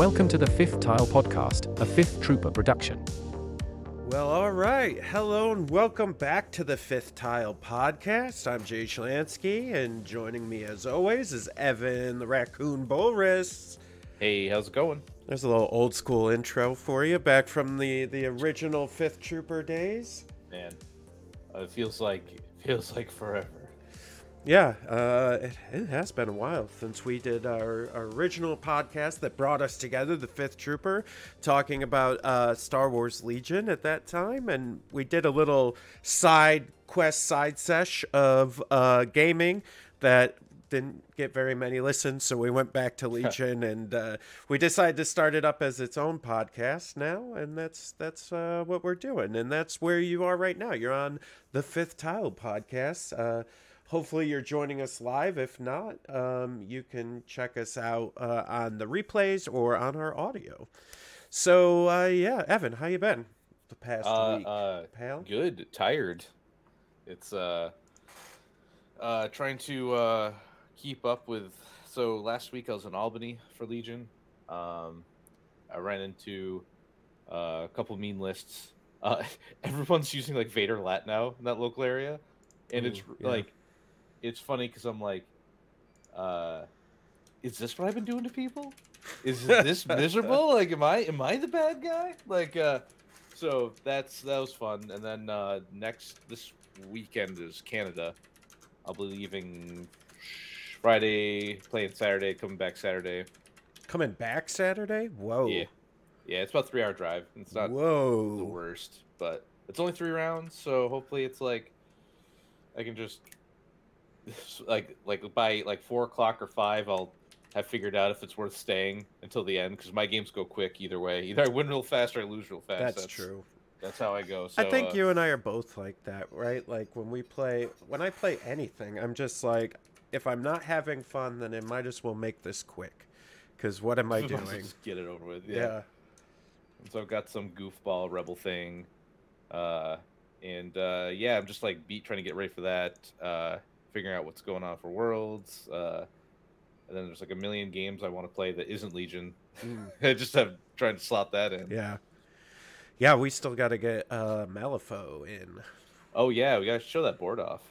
Welcome to the Fifth Tile Podcast, a Fifth Trooper production. Well, all right. Hello and welcome back to the Fifth Tile Podcast. I'm Jay Schlansky, and joining me as always is Evan the Raccoon Bolris. Hey, how's it going? There's a little old school intro for you, back from the the original Fifth Trooper days. Man, it feels like it feels like forever. Yeah, uh, it, it has been a while since we did our, our original podcast that brought us together, the Fifth Trooper, talking about uh, Star Wars Legion at that time, and we did a little side quest, side sesh of uh, gaming that didn't get very many listens, so we went back to Legion, and uh, we decided to start it up as its own podcast now, and that's that's uh, what we're doing, and that's where you are right now. You're on the Fifth Tile podcast. Hopefully, you're joining us live. If not, um, you can check us out uh, on the replays or on our audio. So uh, yeah, Evan, how you been the past Uh, week, uh, pal? good. Tired. It's uh, uh, trying to uh, keep up with. So last week I was in Albany for Legion. Um, I ran into uh, a couple meme lists. Uh, everyone's using like Vader Lat now in that local area, and it's yeah. like, it's funny because I'm like, uh, is this what I've been doing to people? Is this miserable? Like, am I am I the bad guy? Like, uh, so that's that was fun. And then uh, next this weekend is Canada. I'll be leaving Friday, playing Saturday, coming back Saturday. Coming back Saturday? Whoa. Yeah, yeah, it's about a three hour drive. It's not Whoa. the worst, but it's only three rounds, so hopefully it's like I can just like like by like four o'clock or five, I'll have figured out if it's worth staying until the end because my games go quick either way. Either I win real fast or I lose real fast. That's, true. That's how I go. So, I think uh, you and I are both like that, right? Like when we play, when I play anything, I'm just like, if I'm not having fun, then it might as well make this quick. Because what am I doing? just get it over with. Yeah. Yeah. So I've got some goofball rebel thing, uh, and uh, yeah, I'm just like beat trying to get ready for that. Figuring out what's going on for Worlds. Uh, and then there's like a million games I want to play that isn't Legion. Mm, I just have trying to slot that in. yeah. Yeah, we still got to get uh, Malifaux in. Oh yeah, we gotta show that board off.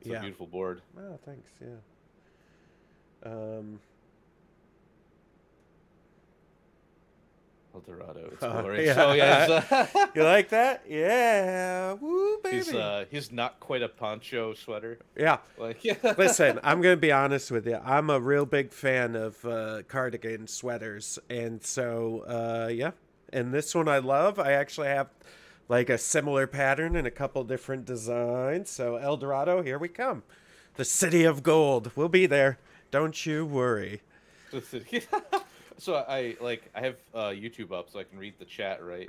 It's Yeah. a beautiful board. Oh, thanks. Yeah. Um, El Dorado. It's glorious. yeah. Oh yeah. uh, you like that? Yeah. Woo, baby. his uh, his not quite a poncho sweater. yeah. Like. Listen, I'm going to be honest with you. I'm a real big fan of uh, cardigan sweaters. And so, uh, yeah. And this one I love. I actually have like a similar pattern and a couple different designs. So, El Dorado, here we come. The city of gold. We'll be there. Don't you worry. so I like I have uh, YouTube up so I can read the chat right,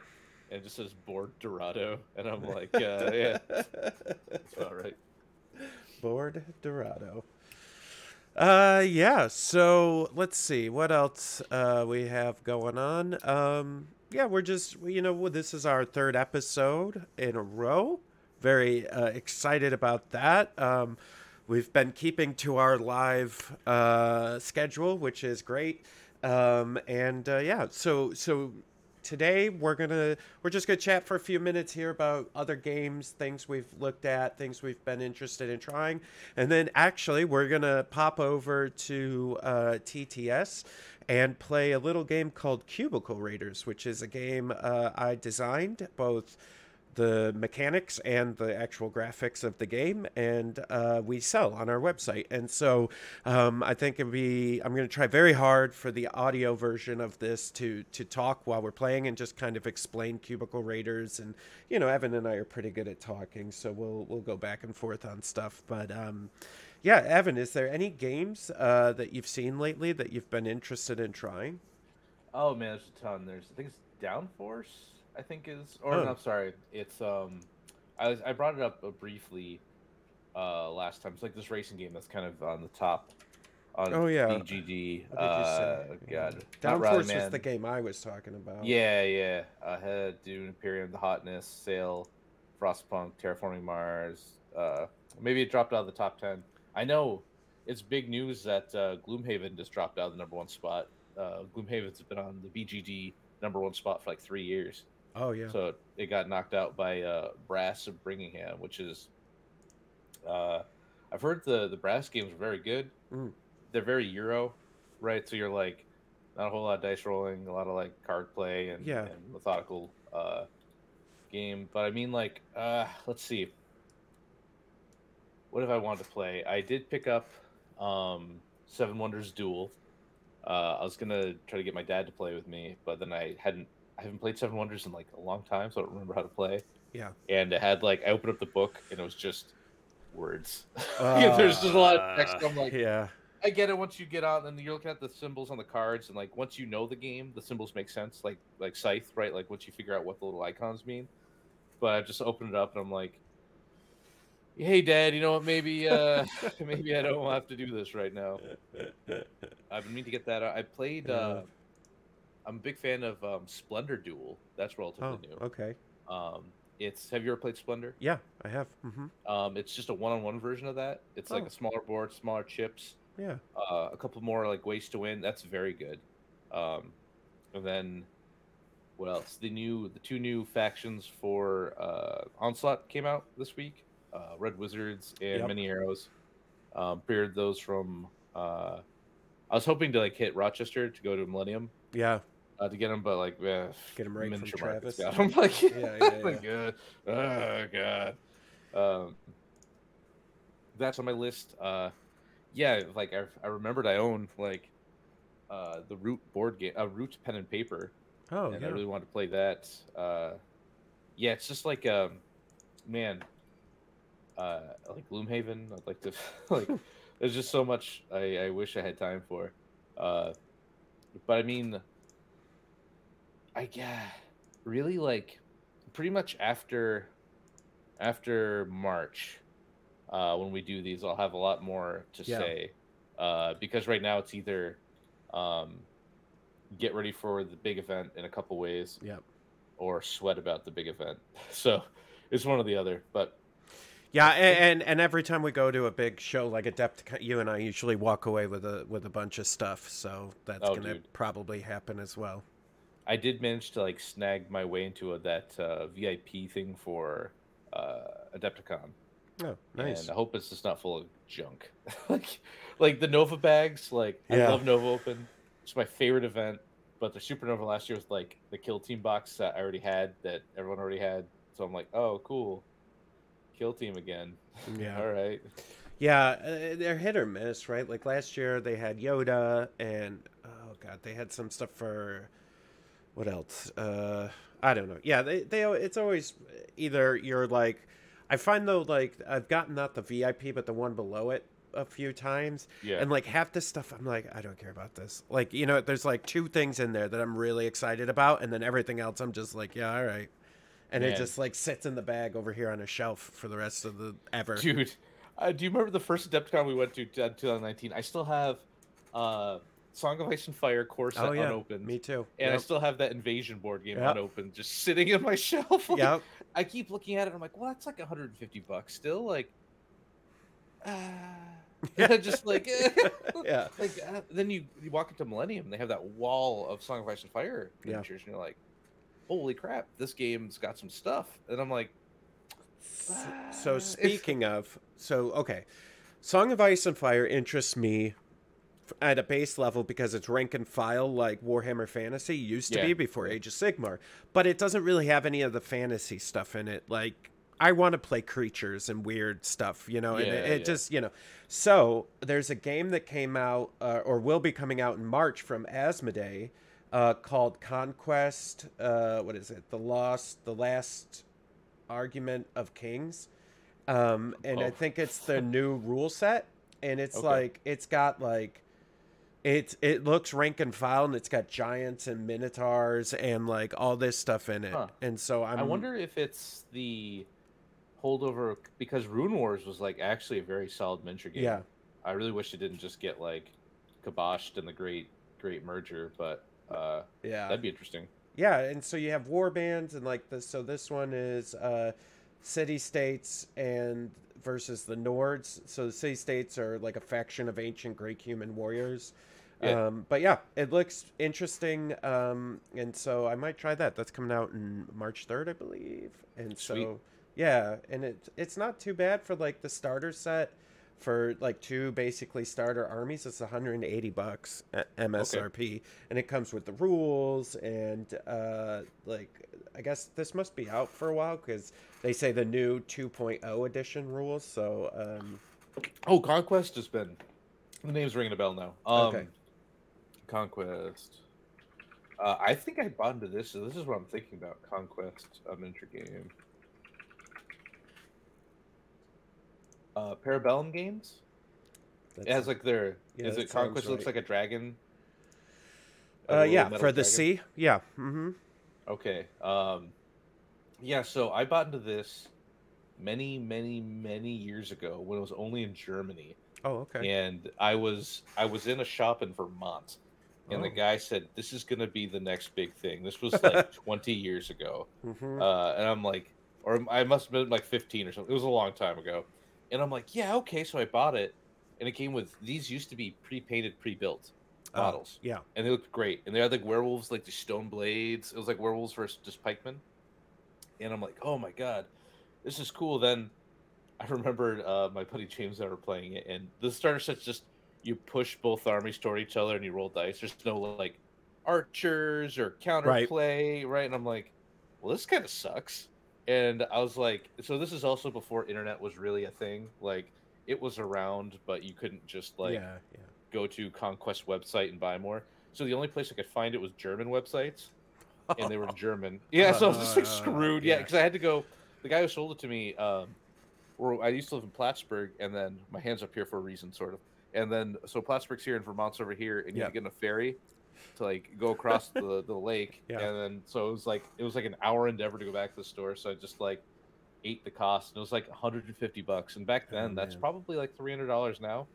and it just says board Dorado, and I'm like, uh, yeah, that's about right. Board Dorado. Uh, yeah. So let's see what else uh, we have going on. Um, yeah, we're just you know this is our third episode in a row. Very uh, excited about that. Um, we've been keeping to our live uh, schedule, which is great. Um, and uh, yeah, so so today we're gonna we're just gonna chat for a few minutes here about other games things we've looked at things we've been interested in trying. And then actually we're gonna pop over to uh, tts and play a little game called cubicle raiders which is a game uh, i designed both the mechanics and the actual graphics of the game, and uh, we sell on our website. And so um, I think it'd be I'm going to try very hard for the audio version of this to to talk while we're playing and just kind of explain Cubicle Raiders. And you know, Evan and I are pretty good at talking, so we'll we'll go back and forth on stuff. But um, yeah, Evan, is there any games uh, that you've seen lately that you've been interested in trying? Oh man, there's a ton. There's I think it's Downforce. I think is or Oh. no, I'm sorry, it's um, I was I brought it up uh, briefly, uh, last time. It's like this racing game that's kind of on the top. On Oh, yeah. BGG. What did you Uh, say? God, Downforce was the game I was talking about. Yeah, yeah. Uh, had Dune, Imperium, The Hotness, Sail, Frostpunk, Terraforming Mars. Uh, maybe it dropped out of the top ten. I know it's big news that uh, Gloomhaven just dropped out of the number one spot. uh, Gloomhaven's been on the BGG number one spot for like three years. Oh yeah. So it got knocked out by uh, Brass of Birmingham, which is. Uh, I've heard the the Brass games are very good. Mm. They're very Euro, right? So you're like not a whole lot of dice rolling, a lot of like card play and, Yeah. and methodical uh, game. But I mean, like, uh, let's see. What if I wanted to play? I did pick up um, Seven Wonders Duel. Uh, I was gonna try to get my dad to play with me, but then I hadn't. I haven't played Seven Wonders in like a long time, so I don't remember how to play. Yeah. And it had like I opened up the book and it was just words. There's just a lot of text. I'm like, Uh, yeah. I get it once you get out and you're looking at the symbols on the cards and like once you know the game, the symbols make sense. Like like Scythe, right? Like once you figure out what the little icons mean. But I just opened it up and I'm like, Hey dad, you know what, maybe uh maybe I don't have to do this right now. I've been meaning to get that out. I played uh I'm a big fan of um, Splendor Duel. That's relatively Oh, new. okay. Um it's have you ever played Splendor? Yeah, I have. hmm Um, it's just a one-on-one version of that. It's like Oh. a smaller board, smaller chips, Yeah. uh, a couple more like ways to win. That's very good. Um, and then what else? The new, the two new factions for uh, Onslaught came out this week. Uh, Red Wizards and Yep. Many Arrows. Um, paired those from. Uh, I was hoping to like hit Rochester to go to Millennium Yeah. Uh, to get them, but like eh, Get 'em right from Travis. got 'em. Like, Yeah, yeah, like, good. Oh god. Um, that's on my list. Uh, yeah, like I, I remembered I owned like uh, the Root board game, uh, Root pen and paper, Oh and yeah. I really wanted to play that. Uh, yeah, it's just like um, man, uh, like Gloomhaven. I'd like to like. There's just so much I, I wish I had time for. Uh, but I mean, I yeah, really like pretty much after after March, uh, when we do these, I'll have a lot more to Yeah. say. Uh, because right now it's either um, get ready for the big event in a couple ways, Yep. or sweat about the big event. So it's one or the other. But Yeah, and, and and every time we go to a big show like Adepticon, you and I usually walk away with a with a bunch of stuff. So that's Oh, gonna dude. probably happen as well. I did manage to like snag my way into a, that uh, VIP thing for uh, Adepticon. Oh, nice. And I hope it's just not full of junk. like like the Nova bags, like I love Nova Open. It's my favorite event. But the Supernova last year was like the Kill Team box that I already had that everyone already had. So I'm like, oh cool. Kill Team again. Yeah. All right. Yeah, uh, they're hit or miss, right? Like last year they had Yoda, and oh god, they had some stuff for what else? Uh, I don't know. Yeah, they they it's always either you're like, I find though like I've gotten not the VIP but the one below it a few times, Yeah. and like half the stuff I'm like I don't care about this. Like you know, there's like two things in there that I'm really excited about, and then everything else I'm just like yeah, all right. And it just like sits in the bag over here on a shelf for the rest of the ever. Dude, uh, do you remember the first Adepticon we went to, uh, 2019? I still have uh, Song of Ice and Fire core set oh yeah, unopened. me too. And I still have that Invasion board game Yep. unopened, just sitting in my shelf. Like, Yep. I keep looking at it. I'm like, well, that's like 150 bucks still. Like, uh, just like, yeah. like uh, then you, you walk into Millennium, they have that wall of Song of Ice and Fire Yeah. and you're like, holy crap, this game's got some stuff. And I'm like, So if- speaking of, so okay, Song of Ice and Fire interests me at a base level because it's rank and file like Warhammer Fantasy used to Yeah. be before Age of Sigmar, but it doesn't really have any of the fantasy stuff in it. Like I want to play creatures and weird stuff, you know, and Yeah, it, it yeah. just you know. So there's a game that came out uh, or will be coming out in March from Asmodee. Uh, called Conquest. Uh, what is it? The Lost, the Last Argument of Kings. Um, and I Oh. think it's the new rule set, and it's Okay. like it's got like it's it looks rank and file, and it's got giants and minotaurs and like all this stuff in it. Huh. And so I'm I wonder if it's the holdover because Rune Wars was like actually a very solid miniature game. Yeah. I really wish it didn't just get like kiboshed in the great great merger, but uh yeah that'd be interesting. Yeah, and so you have war bands and like this. So this one is uh, city states and versus the Nords. So the city states are like a faction of ancient Greek human warriors, Yeah. Um, but yeah, it looks interesting, um, and so I might try that. That's coming out in March third, I believe. And Sweet. so yeah, and it it's not too bad for like the starter set for like two basically starter armies. It's 180 bucks MSRP, and it comes with the rules and uh, like I guess this must be out for a while because they say the new 2.0 edition rules. So um, Oh, Conquest has been. The name's ringing a bell now. Um, Okay. Conquest. Uh, I think I bought into this, so this is what I'm thinking about. Conquest, a miniature game. Uh, Parabellum Games. It has like their. Yeah, is it Conquest sounds looks like a dragon? A uh, yeah, for the sea. Yeah. Mm-hmm. Okay. Um, yeah, so I bought into this many, many, many years ago when it was only in Germany, Oh, okay. and I was I was in a shop in Vermont, and the Oh. guy said this is gonna be the next big thing. This was like 20 years ago, Mhm. uh, and I'm like, or I must have been like 15 or something. It was a long time ago, and I'm like, yeah, okay. So I bought it, and it came with these used to be pre-painted, pre-built Oh, models yeah. and they looked great. And they had like werewolves, like the stone blades. It was like werewolves versus just pikemen. And I'm like, oh my god, this is cool. Then I remembered uh, my buddy James and I were playing it, and the starter set's just you push both armies toward each other and you roll dice. There's no like archers or counterplay, right? And I'm like, well, this kind of sucks. And I was like, so this is also before internet was really a thing. Like it was around, but you couldn't just like yeah. Yeah. go to Conquest website and buy more. So the only place I could find it was German websites, and they were German. Yeah, so I was just like Uh, screwed. Yeah, because I had to go. The guy who sold it to me, um, or I used to live in Plattsburgh, and then my hands up here for a reason, sort of. And then so Plattsburgh's here and Vermont's over here, and you to get in a ferry to like go across the the lake. Yeah. And then so it was like it was like an hour endeavor to go back to the store. So I just like ate the cost, and it was like 150 bucks. And back Oh, then, that's man. probably like 300 dollars now.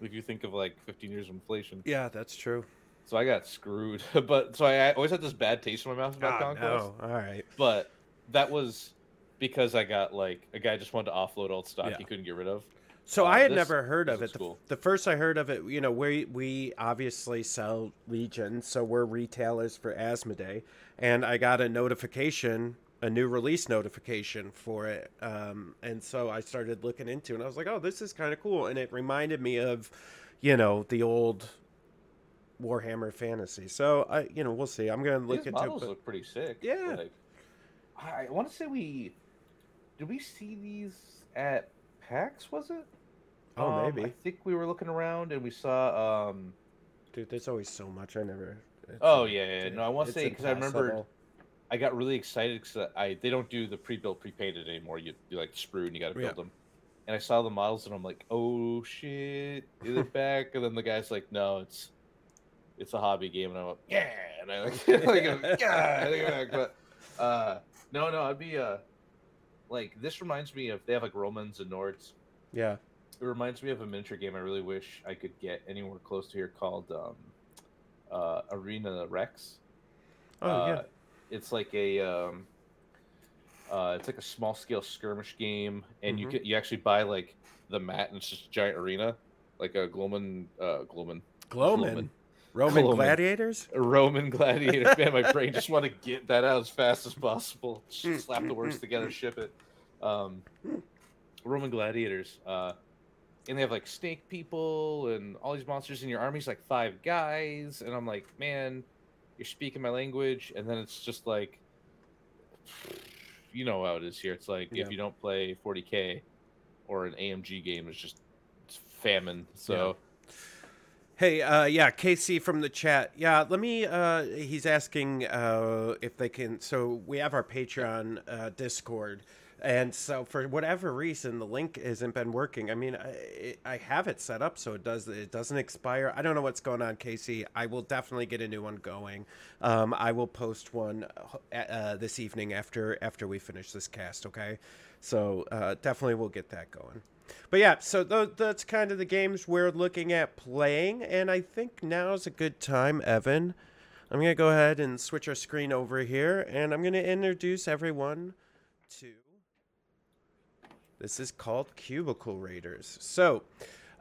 If you think of like 15 years of inflation. Yeah, that's true. So I got screwed. but so I, I always had this bad taste in my mouth about Ah, Conquest. no. All right. But that was because I got like a guy just wanted to offload old stock Yeah. he couldn't get rid of. So Uh, I had this- never heard of it. The, cool. the first I heard of it, you know, we we obviously sell Legion, so we're retailers for Asmodee, and I got a notification, a new release notification for it, um, and so I started looking into, it, and I was like, oh, this is kind of cool, and it reminded me of, you know, the old Warhammer Fantasy. So I, you know, we'll see. I'm gonna look These into it. models but- look pretty sick. Yeah. Like, I, I want to say we did we see these at PAX? Was it? Oh, Um, maybe. I think we were looking around and we saw. um Dude, there's always so much. I never. Oh yeah, yeah. No, I want to say because I remember. I got really excited because I they don't do the pre-built, pre-painted anymore. You you like sprue and you got to build Yeah. them. And I saw the models and I'm like, oh shit, is it back? And then the guy's like, no, it's it's a hobby game. And I'm like, yeah, and I like, like yeah, I take back. But uh, no, no, I'd be uh, like this reminds me of they have like Romans and Nords. Yeah. It reminds me of a miniature game I really wish I could get anywhere close to here called um, uh, Arena Rex. Oh Uh, yeah. It's like a um, uh, it's like a small scale skirmish game, and you Mhm. can you actually buy like the mat, and it's just a giant arena, like a Gloman, uh, Gloman, Glowman. Roman Glowman. gladiators? a Roman gladiator. Man, my brain just want to get that out as fast as possible. Just slap the words together, ship it. Um, Roman gladiators, uh, and they have like snake people and all these monsters, and your army's like five guys, and I'm like, man, you're speaking my language, and then it's just like, you know how it is here. It's like Yeah. if you don't play 40k or an AMG game, it's just it's famine. So. Hey, uh, yeah, Casey from the chat. Yeah, let me. Uh, he's asking uh, if they can. So we have our Patreon uh, Discord, and so for whatever reason, the link hasn't been working. I mean, I, I have it set up so it does. It doesn't expire. I don't know what's going on, Casey. I will definitely get a new one going. Um, I will post one uh, uh, this evening after after we finish this cast. Okay, so definitely we'll get that going. But yeah, so th- that's kind of the games we're looking at playing, and I think now's a good time, Evan. I'm gonna go ahead and switch our screen over here, and I'm gonna introduce everyone to. This is called Cubicle Raiders. So,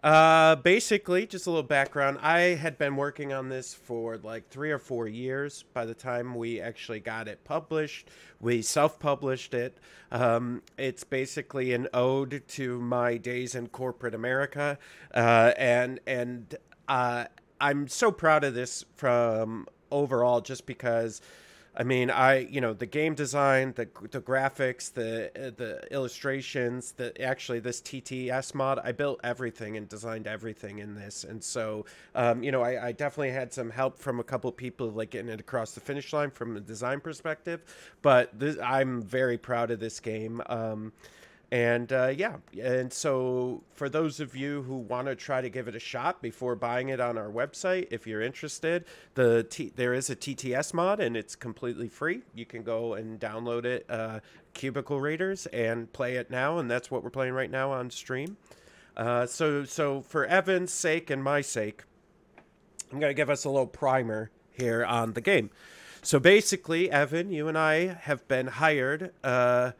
Uh, basically, just a little background. I had been working on this for like three or four years. By the time we actually got it published, we self-published it. Um, it's basically an ode to my days in corporate America, uh, and and uh, I'm so proud of this from overall, just because I mean, I you know the game design, the the graphics, the uh, the illustrations, the actually this TTS mod, I built everything and designed everything in this, and so um, you know I, I definitely had some help from a couple people like getting it across the finish line from a design perspective, but this, I'm very proud of this game. Um, and uh, yeah, and so for those of you who want to try to give it a shot before buying it on our website, if you're interested, the T- there is a TTS mod and it's completely free. You can go and download it, uh, Cubicle Raiders, and play it now. And that's what we're playing right now on stream. Uh, so so for Evan's sake and my sake, I'm gonna give us a little primer here on the game. So basically, Evan, you and I have been hired uh,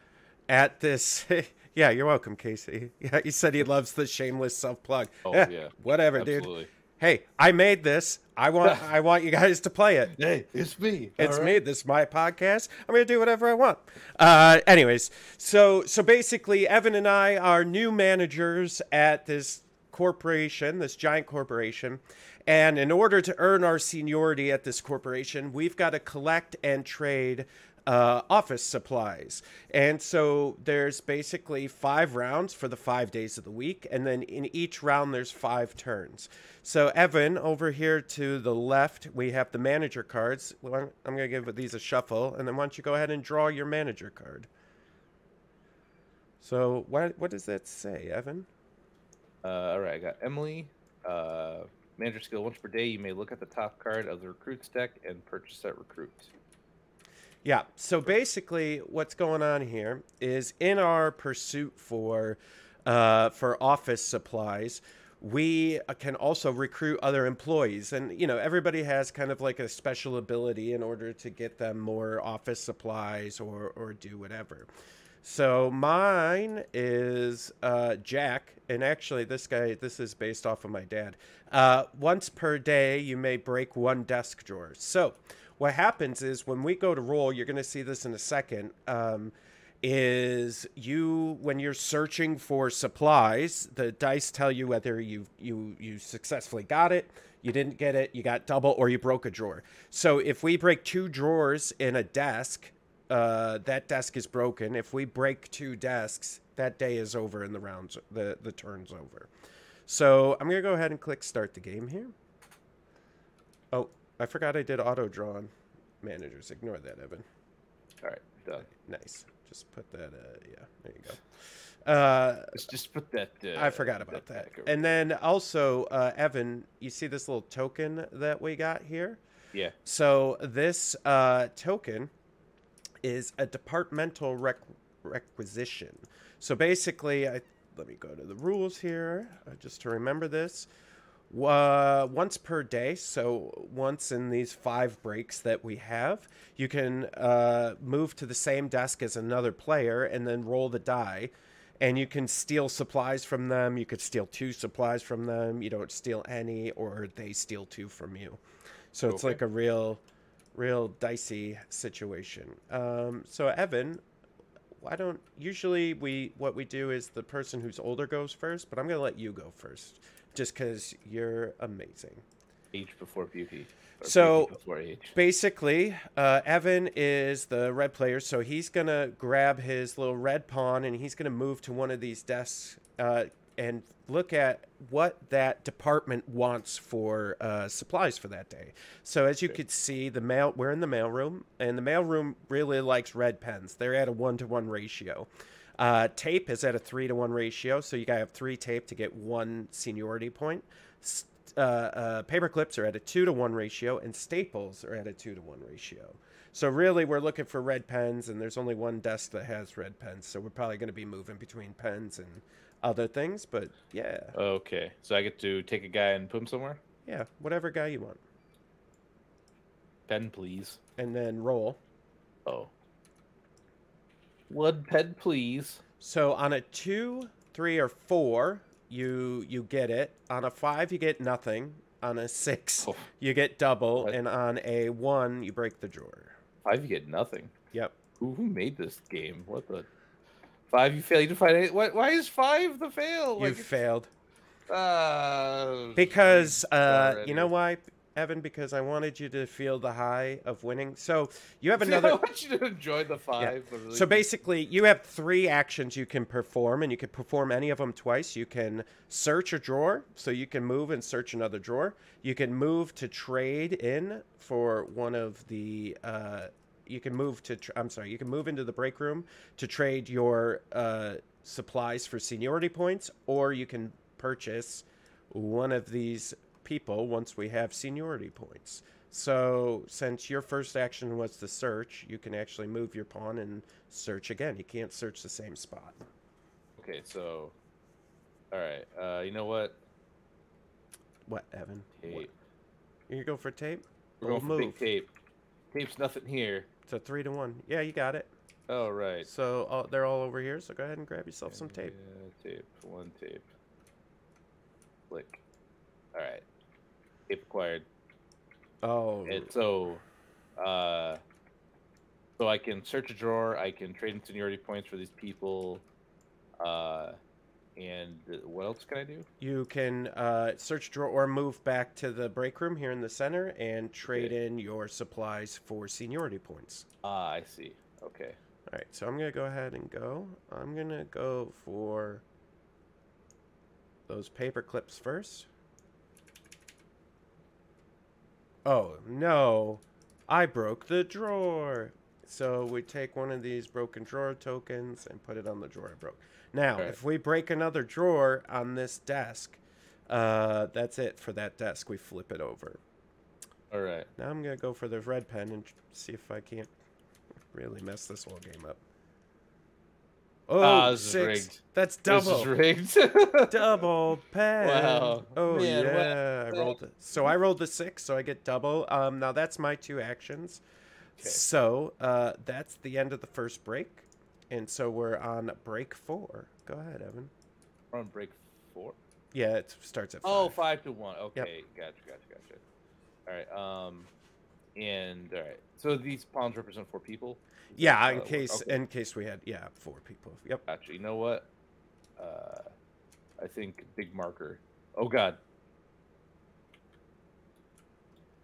at this. Yeah, you're welcome, Casey. Yeah, he said he loves the shameless self plug. Oh, yeah. whatever, Absolutely. dude. Hey, I made this. I want I want you guys to play it. Hey, it's me. It's me. This is my podcast. I'm gonna do whatever I want. Uh, anyways, so so basically, Evan and I are new managers at this corporation, this giant corporation, and in order to earn our seniority at this corporation, we've got to collect and trade uh, office supplies. And so there's basically five rounds for the five days of the week, and then in each round there's five turns. So Evan, over here to the left, we have the manager cards. I'm going to give these a shuffle, and then why don't you go ahead and draw your manager card? So what what does that say, Evan? Uh, all right, I got Emily. Uh, manager skill once per day. You may look at the top card of the recruits deck and purchase that recruit. Yeah. So basically, what's going on here is in our pursuit for uh, for office supplies, we can also recruit other employees, and you know everybody has kind of like a special ability in order to get them more office supplies or or do whatever. So mine is uh, Jack, and actually this guy, this is based off of my dad. Uh, once per day, you may break one desk drawer. So what happens is when we go to roll, you're going to see this in a second. Um, is you when you're searching for supplies, the dice tell you whether you you you successfully got it, you didn't get it, you got double, or you broke a drawer. So if we break two drawers in a desk, uh, that desk is broken. If we break two desks, that day is over and the rounds the the turn's over. So I'm gonna go ahead and click start the game here. Oh, I forgot I did auto draw on managers. Ignore that, Evan. All right, done. Nice. Just put that. Uh, yeah, there you go. Uh, Let's just put that. Uh, I forgot about that. over And then also, uh, Evan, you see this little token that we got here? yeah. So this uh, token is a departmental rec- requisition. So basically, I let me go to the rules here uh, just to remember this. Uh, once per day, so once in these five breaks that we have, you can uh, move to the same desk as another player and then roll the die. And you can steal supplies from them. You could steal two supplies from them. You don't steal any, or they steal two from you. So it's like a real, real dicey situation. Um, so Evan, why don't usually we what we do is the person who's older goes first, but I'm gonna let you go first, just because you're amazing. Age before beauty. So- beauty before age. Basically, uh, Evan is the red player, so he's gonna grab his little red pawn and he's gonna move to one of these desks uh, and look at what that department wants for uh, supplies for that day. So as you Okay. could see, the mail we're in the mailroom, and the mailroom really likes red pens. They're at a one to one ratio. Uh, tape is at a three to one ratio, so you gotta have three tape to get one seniority point. Uh, uh, paper clips are at a two to one ratio, and staples are at a two to one ratio. So really, we're looking for red pens, and there's only one desk that has red pens. So we're probably going to be moving between pens and other things. But yeah, Okay, so I get to take a guy and put him somewhere. yeah, whatever guy you want, Pen, please. and then roll. Oh. One pen, please. So on a two, three, or four, you you get it. On a five, you get nothing. On a six, Oh. you get double, What? and on a one, you break the drawer. Five, you get nothing. Yep. Who, who made this game? What the? Five, you fail. You to find it. Why, why is five the fail? You Like, failed uh, because uh, you know why, Evan? Because I wanted you to feel the high of winning. So you have another. I want you to enjoy the five. but really So basically, you have three actions you can perform, and you can perform any of them twice. You can search a drawer, so you can move and search another drawer. You can move to trade in for one of the. Uh, you can move to. Tr- I'm sorry. You can move into the break room to trade your uh, supplies for seniority points, or you can purchase one of these people once we have seniority points. So, since your first action was to search, you can actually move your pawn and search again. You can't search the same spot. Okay, so, all right. Uh, you know what? What, Evan? What- Tape. You gonna go for tape? We're going for move. tape. Tape's nothing here. It's a three to one. Yeah, you got it. Oh right. So uh, they're all over here. So go ahead and grab yourself some tape. Yeah, tape. One tape. Click. All right. Tape acquired. Oh, And so, uh, so I can search a drawer. I can trade in seniority points for these people. Uh, and what else can I do? you can uh, search drawer or move back to the break room here in the center and trade Okay. in your supplies for seniority points. Ah, I see. Okay. All right, so I'm gonna go ahead and go. I'm gonna go for those paper clips first. Oh no, I broke the drawer. So we take one of these broken drawer tokens and put it on the drawer I broke. Now, Right. if we break another drawer on this desk, uh, that's it for that desk. We flip it over. All right. Now I'm gonna go for the red pen and see if I can't really mess this whole game up. Oh, Ah, this is rigged. That's This double. is rigged. double pen. Wow. Oh Man, what- yeah, I rolled it. So I rolled the six, so I get double. Um, now that's my two actions. Okay. So uh, that's the end of the first break, and so we're on break four. Go ahead, Evan. We're on break four. Yeah, it starts at five. Oh, five to one. Okay, gotcha, gotcha, gotcha. All right. Um, and all right. So these pawns represent four people. Is Yeah, that in case Okay, in case we had yeah four people. Yep. Actually, You know what? Uh, I think big marker. Oh God.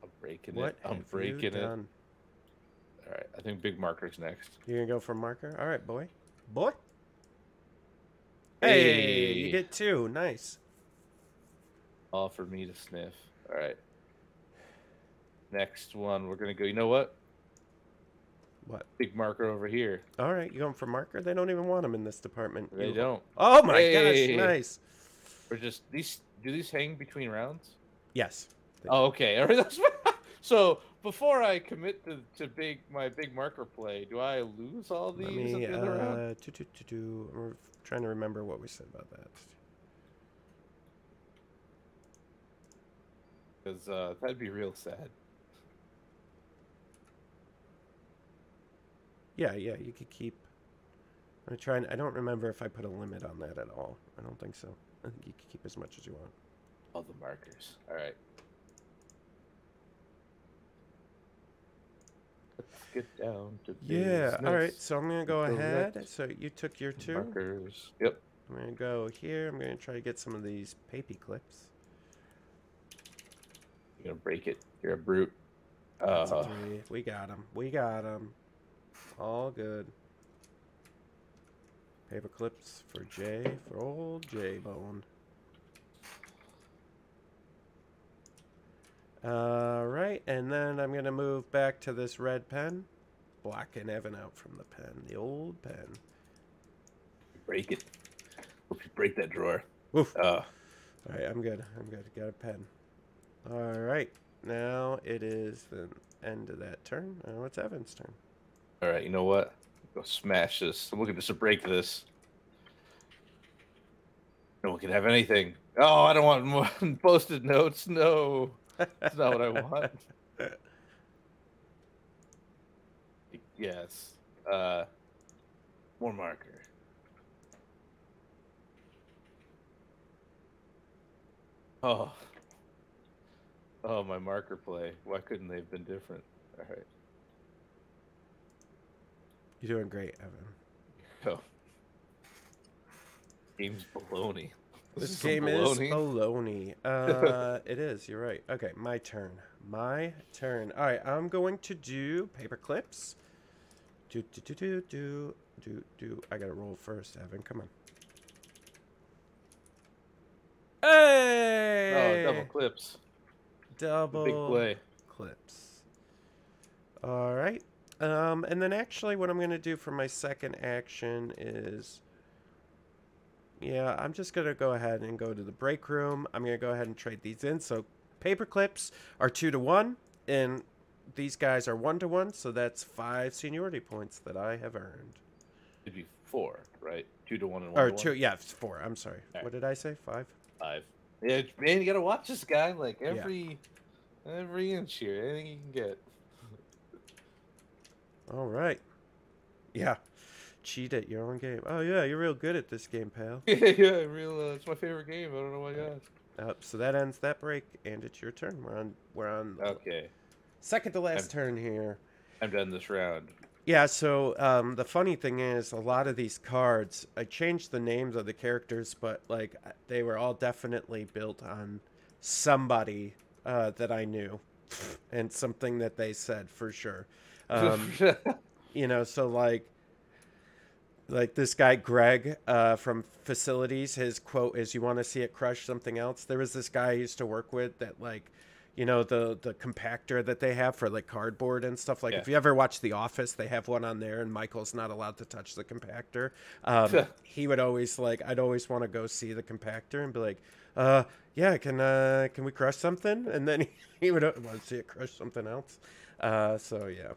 I'm breaking What it. I'm breaking it. All right. I think big marker's next. You're gonna go for marker? All right, boy. Boy. Hey, you get two. Nice. All for me to sniff. All right. Next one, we're gonna go. You know what? What? Big marker over here. All right, you going for marker? They don't even want them in this department. They You- don't. Oh my Hey. gosh, nice. We're just these. Do these hang between rounds? Yes. Oh, okay. All right. So. Before I commit to, to big my big marker play, do I lose all these me the end of the round? uh, do, do, do, do. I'm trying to remember what we said about that. Because uh, that'd be real sad. Yeah, yeah, you could keep. I'm trying. I don't remember if I put a limit on that at all. I don't think so. I think you can keep as much as you want. All the markers. All right. Let's get down to Yeah. All right. So I'm gonna go Correct. ahead. So you took your two. Markers. Yep. I'm gonna go here. I'm gonna try to get some of these papy clips. You're gonna break it. You're a brute. That's a Uh, three. We got him. We got him. All good. Paper clips for Jay, for old J Bone. All right, and then I'm gonna move back to this red pen, blocking Evan out from the pen, the old pen. break it. Hope you break that drawer. Uh, All right, I'm good. I'm good. Got a pen. All right, now it is the end of that turn. Uh, what's Evan's turn? All right. You know what? Go smash this. I'm looking just to break this. No one can have anything. Oh, I don't want more posted notes. No, that's not what I want. yes. Uh, more marker. Oh. Oh, my marker play. Why couldn't they have been different? All right. You're doing great, Evan. Oh. Game's baloney. This, is some game baloney. is baloney. Uh, it is. You're right. Okay, my turn. My turn. All right, I'm going to do paper clips. Do do do do do do do. I gotta roll first, Evan. Come on. Hey! Oh, double clips. Double Big play. clips. All right. Um, and then actually, what I'm going to do for my second action is, yeah, I'm just going to go ahead and go to the break room. I'm going to go ahead and trade these in. So paper clips are two to one, and these guys are one to one. So that's five seniority points that I have earned. It'd be four, right? Two to one and one Or two, one? yeah, it's four. I'm sorry. Alright. What did I say? Five. Five. Yeah, man, you gotta watch this guy. Like Yeah. every, every inch here, anything you can get. All right. Yeah. Cheat at your own game. Oh yeah, you're real good at this game, pal. yeah, yeah, real. Uh, it's my favorite game. I don't know why you asked. Uh, so that ends that break, and it's your turn. We're on. We're on Okay, second to last I'm- turn here. I'm done this round. Yeah. So um, the funny thing is, a lot of these cards, I changed the names of the characters, but like they were all definitely built on somebody uh, that I knew, and something that they said for sure. Um, you know so like like this guy greg uh, from facilities his quote is you want to see it crush something else? There was this guy i used to work with that like you know the the compactor that they have for like cardboard and stuff like Yeah. if you ever watch the office they have one on there and michael's not allowed to touch the compactor. Um, he would always like i'd always want to go see the compactor and be like uh yeah can uh can we crush something? And then he, he would want to see it crush something else? Uh so yeah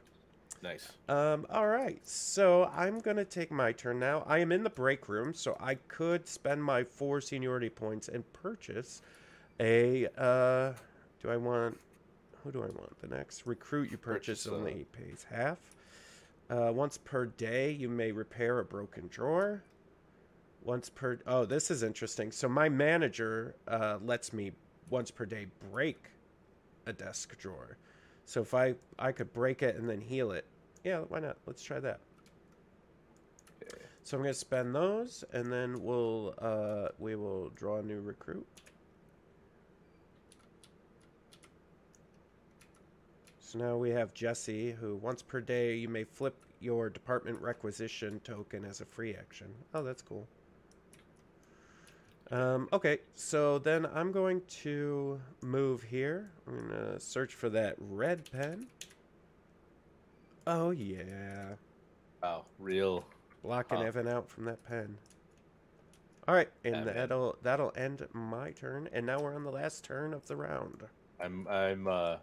nice. um, all right, so I'm gonna take my turn now. I am in the break room, so I could spend my four seniority points and purchase a. Uh, do I want? Who do I want? The next recruit you purchase, Purchase, uh, only pays half. Uh, once per day, you may repair a broken drawer. Once per. Oh, this is interesting. So my manager uh, lets me once per day break a desk drawer. So if I I could break it and then heal it, yeah, why not? Let's try that. Okay. So I'm gonna spend those, and then we'll uh, we will draw a new recruit. So now we have Jesse, who once per day you may flip your department requisition token as a free action. Oh, that's cool. Um, okay, so then I'm going to move here. I'm gonna search for that red pen. Oh yeah, Wow, real. blocking. Evan out from that pen. All right, and Evan. that'll that'll end my turn. And now we're on the last turn of the round. I'm I'm uh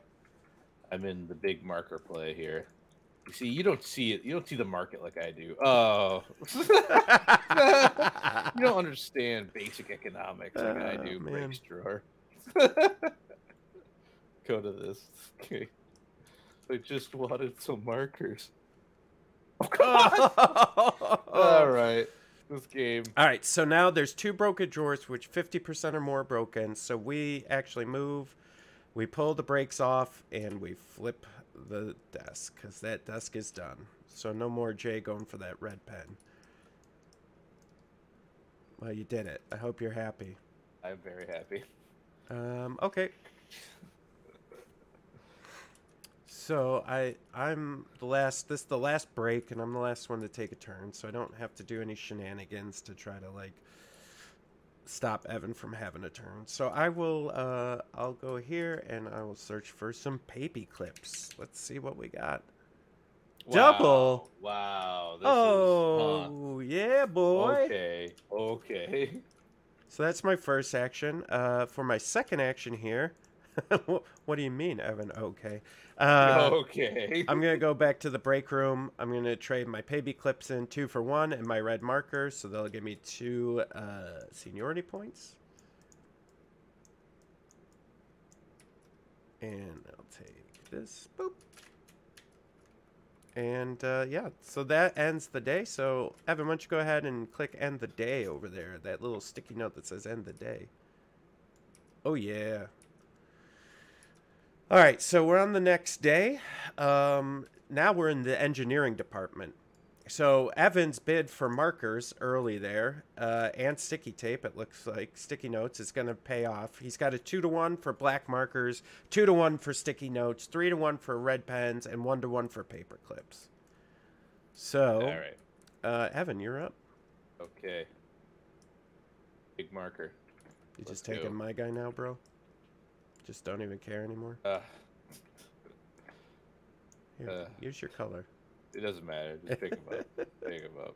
I'm in the big marker play here. You see, you don't see it. You don't see the market like I do. Oh, you don't understand basic economics like I Oh, do. man. Breaks drawer. Go to this. Okay. I just wanted some markers. Oh, God. All right. This game. All right, so now there's two broken drawers, which 50% or more broken. So we actually move, we pull the brakes off, and we flip the desk because that desk is done. So no more Jay going for that red pen. Well, you did it. I hope you're happy. I'm very happy. Um, okay. So I I'm the last this is the last break and I'm the last one to take a turn, so I don't have to do any shenanigans to try to like stop Evan from having a turn. So I will uh I'll go here and I will search for some papy clips. Let's see what we got. Double. Wow. This oh yeah, boy. Okay. Okay. So that's my first action. Uh, for my second action here, what, do you mean, Evan? Okay. Uh, okay. I'm gonna go back to the break room. I'm gonna trade my paybe clips in two for one and my red marker, so they'll give me two uh, seniority points. And I'll take this. Boop. And uh, yeah, so that ends the day. So Evan, why don't you go ahead and click end the day over there? That little sticky note that says end the day. Oh yeah. All right, so we're on the next day. Um, now we're in the engineering department. So Evans bid for markers early there, uh, and sticky tape. It looks like sticky notes is going to pay off. He's got a two to one for black markers, two to one for sticky notes, three to one for red pens, and one to one for paper clips. So, All right. uh, Evan, you're up. Okay. Big marker. You Let's just taking go. my guy now, bro? Just don't even care anymore. Uh, Here, Uh. use your color. it doesn't matter. Just pick him up. pick him up.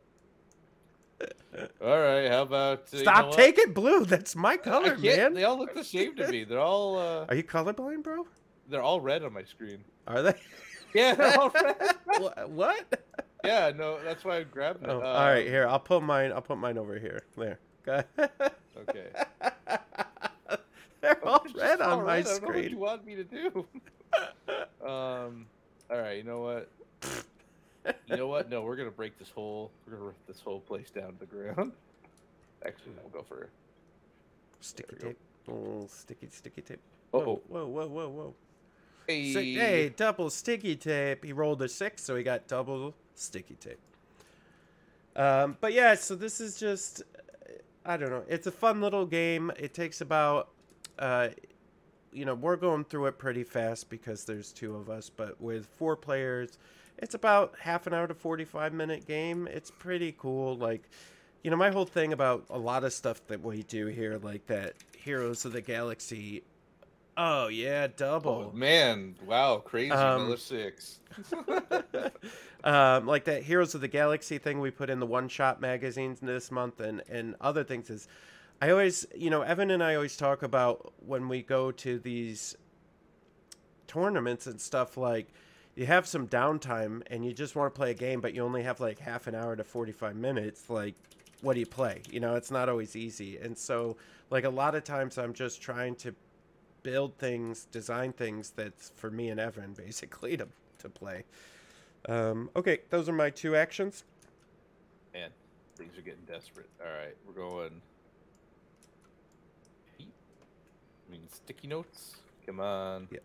All right. How about uh, you know Stop what? taking blue. That's my color, man. They all look the same to me. They're all uh, Are you colorblind, bro? they're all red on my screen. Are they? Yeah, they're all red. What? Yeah, no, that's why I grabbed it. Oh, all right, here. I'll put mine. I'll put mine over here. There. Okay. They're all red all on my red. Don't know what you want me to do. um. All right. You know what? You know what? No, we're gonna break this whole. We're gonna rip this whole place down to the ground. Actually, we'll go for. Sticky tape. Oh, sticky, sticky tape. Oh, Whoa, whoa, whoa, whoa, hey. Hey, double sticky tape. He rolled a six, so he got double sticky tape. Um, but yeah, so this is just, I don't know. It's a fun little game. It takes about, uh, you know, we're going through it pretty fast because there's two of us. But with four players, it's about half an hour to 45 minute game. It's pretty cool. Like, you know, my whole thing about a lot of stuff that we do here, like that Heroes of the Galaxy. Oh yeah, double. Oh man! Wow, crazy. Um, six. um, like that Heroes of the Galaxy thing we put in the one shot magazines this month and, and other things is I always you know, Evan and I always talk about when we go to these tournaments and stuff like you have some downtime and you just want to play a game but you only have like half an hour to 45 minutes like what do you play you know it's not always easy and so like a lot of times i'm just trying to build things design things that's for me and evan basically to, to play um, okay those are my two actions Man, things are getting desperate. All right, we're going. I mean, sticky notes. Come on. Yeah.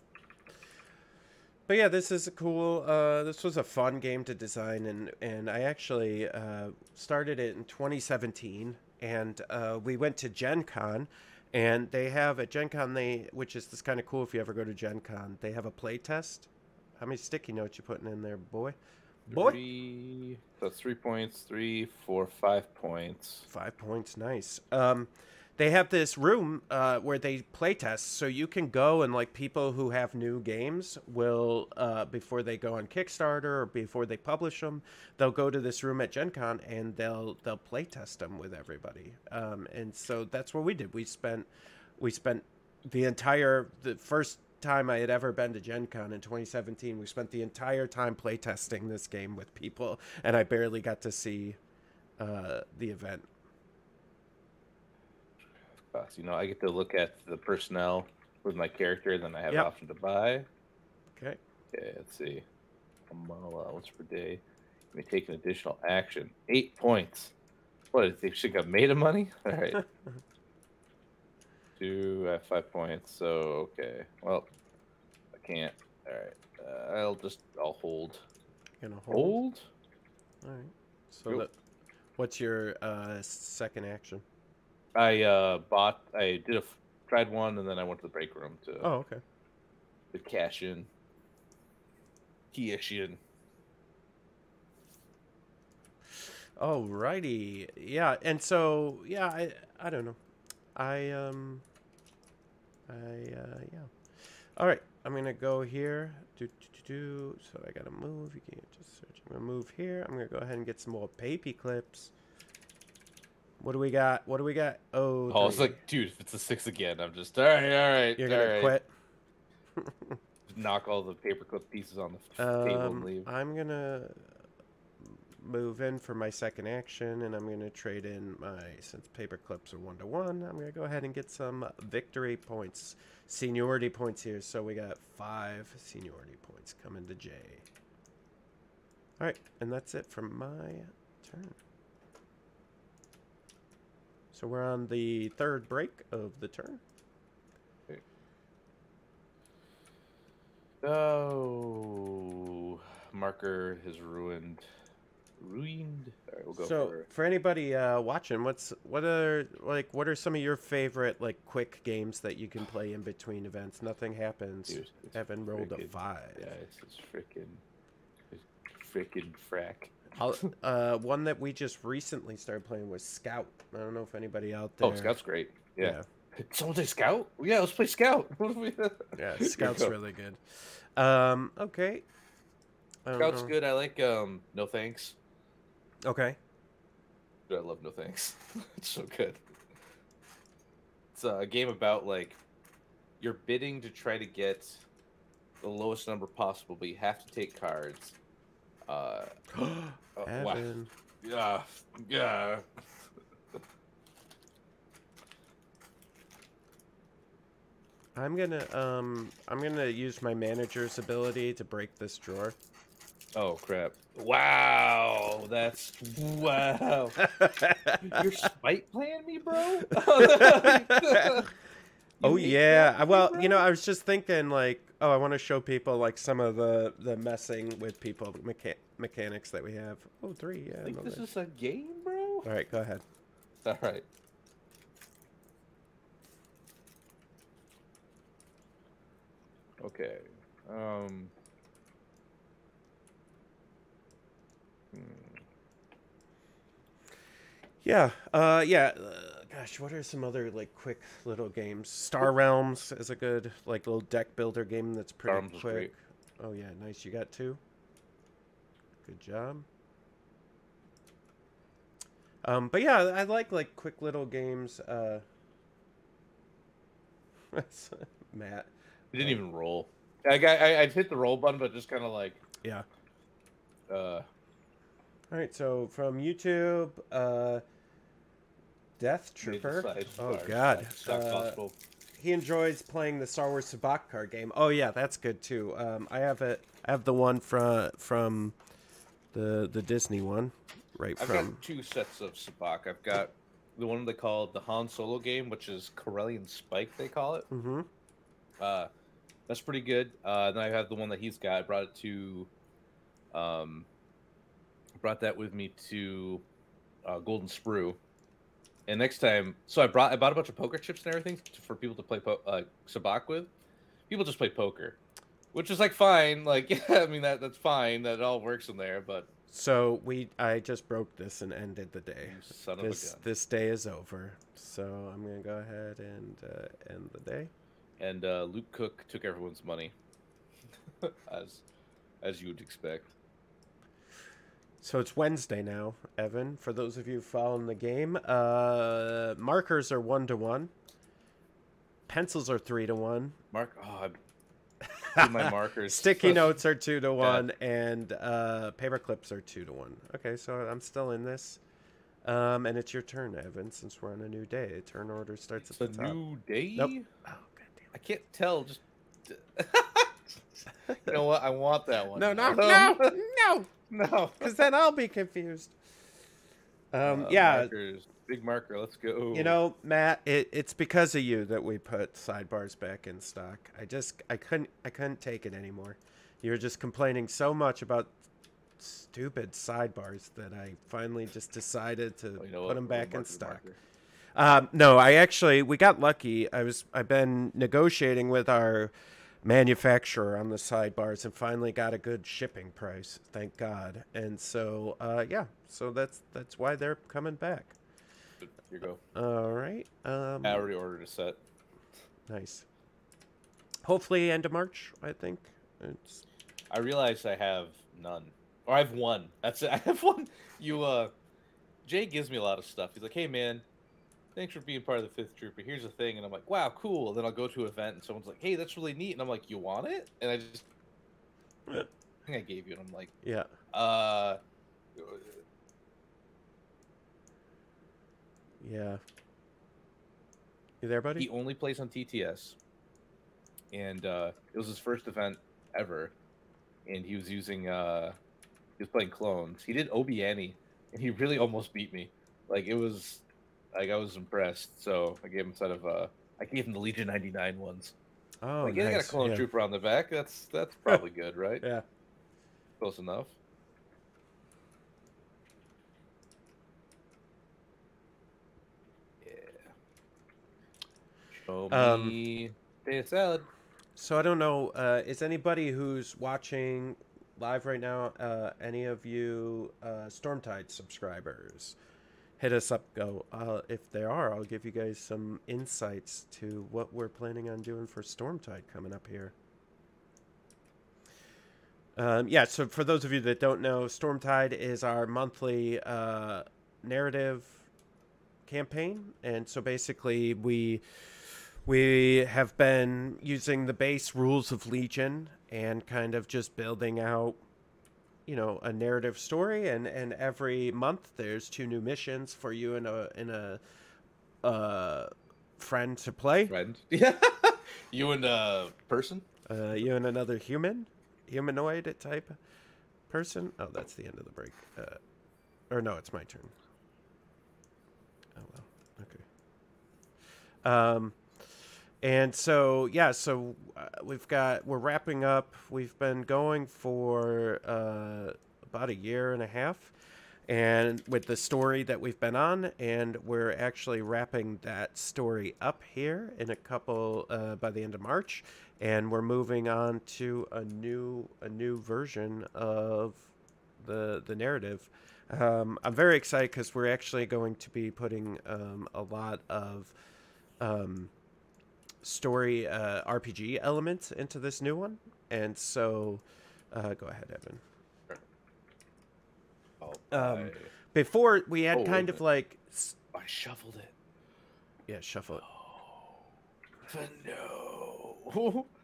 But yeah, this is a cool. Uh, this was a fun game to design, and and I actually uh, started it in 2017, and uh, we went to Gen Con, and they have at Gen Con they, which is this kind of cool if you ever go to Gen Con, they have a play test. How many sticky notes you putting in there, boy? Boy, Three. So three points. Three, four, five points. Five points, nice. Um, they have this room uh, where they play test, so you can go and like people who have new games will uh, before they go on Kickstarter or before they publish them, they'll go to this room at Gen Con and they'll they'll play test them with everybody. Um, and so that's what we did. We spent we spent the entire the first time I had ever been to Gen Con in 2017. We spent the entire time playtesting this game with people, and I barely got to see uh, the event. Uh, so, you know, I get to look at the personnel with my character, then I have Yep. an option to buy. Okay. Okay, let's see. Amount allowance per day. You may take an additional action. Eight points. What? They should have made of money? All right. Two at five points. So okay. Well, I can't. All right. Uh, I'll just I'll hold. Gonna hold. Hold. All right. So, Yep. that, what's your uh, second action? I uh bought. I did a tried one, and then I went to the break room to, Oh, okay. to cash in. Cash in. Alrighty. Yeah, and so yeah, I I don't know. I um I uh yeah. All right, I'm gonna go here. Do, do, do, do. So I gotta move. You can't just search. I'm gonna move here. I'm gonna go ahead and get some more papy clips. What do we got? What do we got? Oh, Oh, I was like, dude, if it's a six again, I'm just all right, all right, you're all gonna right. quit. Knock all the paperclip pieces on the f- table and Um, leave. I'm gonna move in for my second action, and I'm gonna trade in my since paper clips are one to one. I'm gonna go ahead and get some victory points, seniority points here. So we got five seniority points coming to Jay. All right, and that's it from my turn. So we're on the third break of the turn. Okay. Marker has ruined. Ruined. All right, we'll go. So for, for anybody uh, watching, what's what are like what are some of your favorite like quick games that you can play in between events? Nothing happens. Dude, Evan rolled a five. Yeah, it's, it's freaking, freaking frack. I'll, uh, one that we just recently started playing was Scout. I don't know if anybody out there. Oh, Scout's great. Yeah. yeah, Someone say Scout? Yeah, let's play Scout. What do we- yeah, Scout's really good. Um, okay. Scout's know. good. I like um No Thanks. Okay. Dude, I love No Thanks. it's so good. It's a game about like you're bidding to try to get the lowest number possible, but you have to take cards. Uh, uh. Evan. Yeah, yeah. I'm gonna um I'm gonna use my manager's ability to break this drawer. Oh crap! Wow, that's wow. You're spite playing me, bro. oh yeah. me, Well, you know, I was just thinking like, oh, I want to show people like some of the the messing with people mecha- mechanics that we have. Oh, three. Yeah. I think this is a game, bro. All right, go ahead. All right. Okay. Um. hmm. Yeah. Uh yeah. Uh, gosh, what are some other like quick little games? Star Realms is a good like little deck builder game that's pretty is quick. Oh yeah, nice. You got two. Good job. Um, but yeah, I like like quick little games. Uh, Matt. It didn't even roll. I got. I, I hit the roll button, but just kind of like. Yeah. Uh. All right. So from YouTube, uh, Death Trooper. Oh. God. Uh, he enjoys playing the Star Wars Sabacc card game. Oh yeah, that's good too. Um, I have it. I have the one from from the the Disney one, right I've from. got two sets of Sabacc. I've got the one they call the Han Solo game, which is Corellian Spike, they call it. Mm-hmm. Uh, that's pretty good. Uh, then I have the one that he's got. I brought it to, um, brought that with me to uh, Golden Sprue. And next time, so I brought I bought a bunch of poker chips and everything for people to play po- uh, sabacc with. People just play poker, which is like fine. Like yeah, I mean that that's fine. That all works in there. But So we, I just broke this and ended the day. son of This a gun. this day is over. So I'm gonna go ahead and uh, end the day. And uh, Luke Cook took everyone's money, as as you would expect. So it's Wednesday now, Evan. For those of you following the game, uh, markers are one to one. Pencils are three to one. Mark, oh, I do my markers. Sticky notes are two to one, and uh, paper clips are two to one. Okay, so I'm still in this. Um, and it's your turn, Evan, since we're on a new day. Turn order starts It's at a the top. new day. Nope. Oh, goddamn. I can't tell. Just you know what? I want that one. No, no, now. no, no, no. because then I'll be confused. Um, Uh, yeah, markers. big marker. Let's go. you know, Matt, it, it's because of you that we put sidebars back in stock. I just, I couldn't, I couldn't take it anymore. You were just complaining so much about stupid sidebars that I finally just decided to Oh, you know put what? them We'll back in stock. Um, no, I actually we got lucky. I was I've been negotiating with our manufacturer on the sidebars and finally got a good shipping price. Thank God. And so uh, yeah, so that's that's why they're coming back. Here you go. All right. Um, I already ordered a set. nice. Hopefully end of March. I think. It's I realize I have none, or I have one. That's it. I have one. You, uh, Jay gives me a lot of stuff. He's like, "Hey, man, thanks for being part of the Fifth Trooper. Here's the thing," and I'm like, "Wow, cool." then I'll go to an event, and someone's like, "Hey, that's really neat," and I'm like, "You want it?" And I just, I think I gave you, and I'm like, yeah. "Uh, Yeah. You there, buddy? he only plays on TTS, and uh, it was his first event ever, and he was using uh, he was playing clones. He did Obi Annie, and he really almost beat me. Like it was, like I was impressed. So I gave him sort of uh, I gave him the Legion 99 ones. Oh, like, yeah, they got a clone yeah. trooper on the back. That's that's probably good, right? Yeah. Close enough. Yeah. Show Um, me potato salad. So I don't know. Uh, is anybody who's watching live right now? Uh, any of you uh, Stormtide subscribers? Hit us up. Go. Uh, if there are, I'll give you guys some insights to what we're planning on doing for Stormtide coming up here. Um, yeah. So for those of you that don't know, Stormtide is our monthly uh, narrative campaign, and so basically we we have been using the base rules of Legion and kind of just building out, you know, a narrative story. And, and every month there's two new missions for you and a and a uh, friend to play. Friend. Yeah. you and a person? Uh, you and another human, humanoid type person. Oh, that's the end of the break. Uh, or no, it's my turn. Oh well. Okay. Um, and so yeah, so uh, we've got we're wrapping up. We've been going for uh, about a year and a half, and with the story that we've been on, and we're actually wrapping that story up here in a couple uh, by the end of March, and we're moving on to a new a new version of the the narrative. Um, I'm very excited because we're actually going to be putting um, a lot of um, story uh, RPG elements into this new one, and so uh, go ahead, Evan. Oh, Um, Before we had Oh, kind of like I, shuffled it. yeah, shuffle it. But no.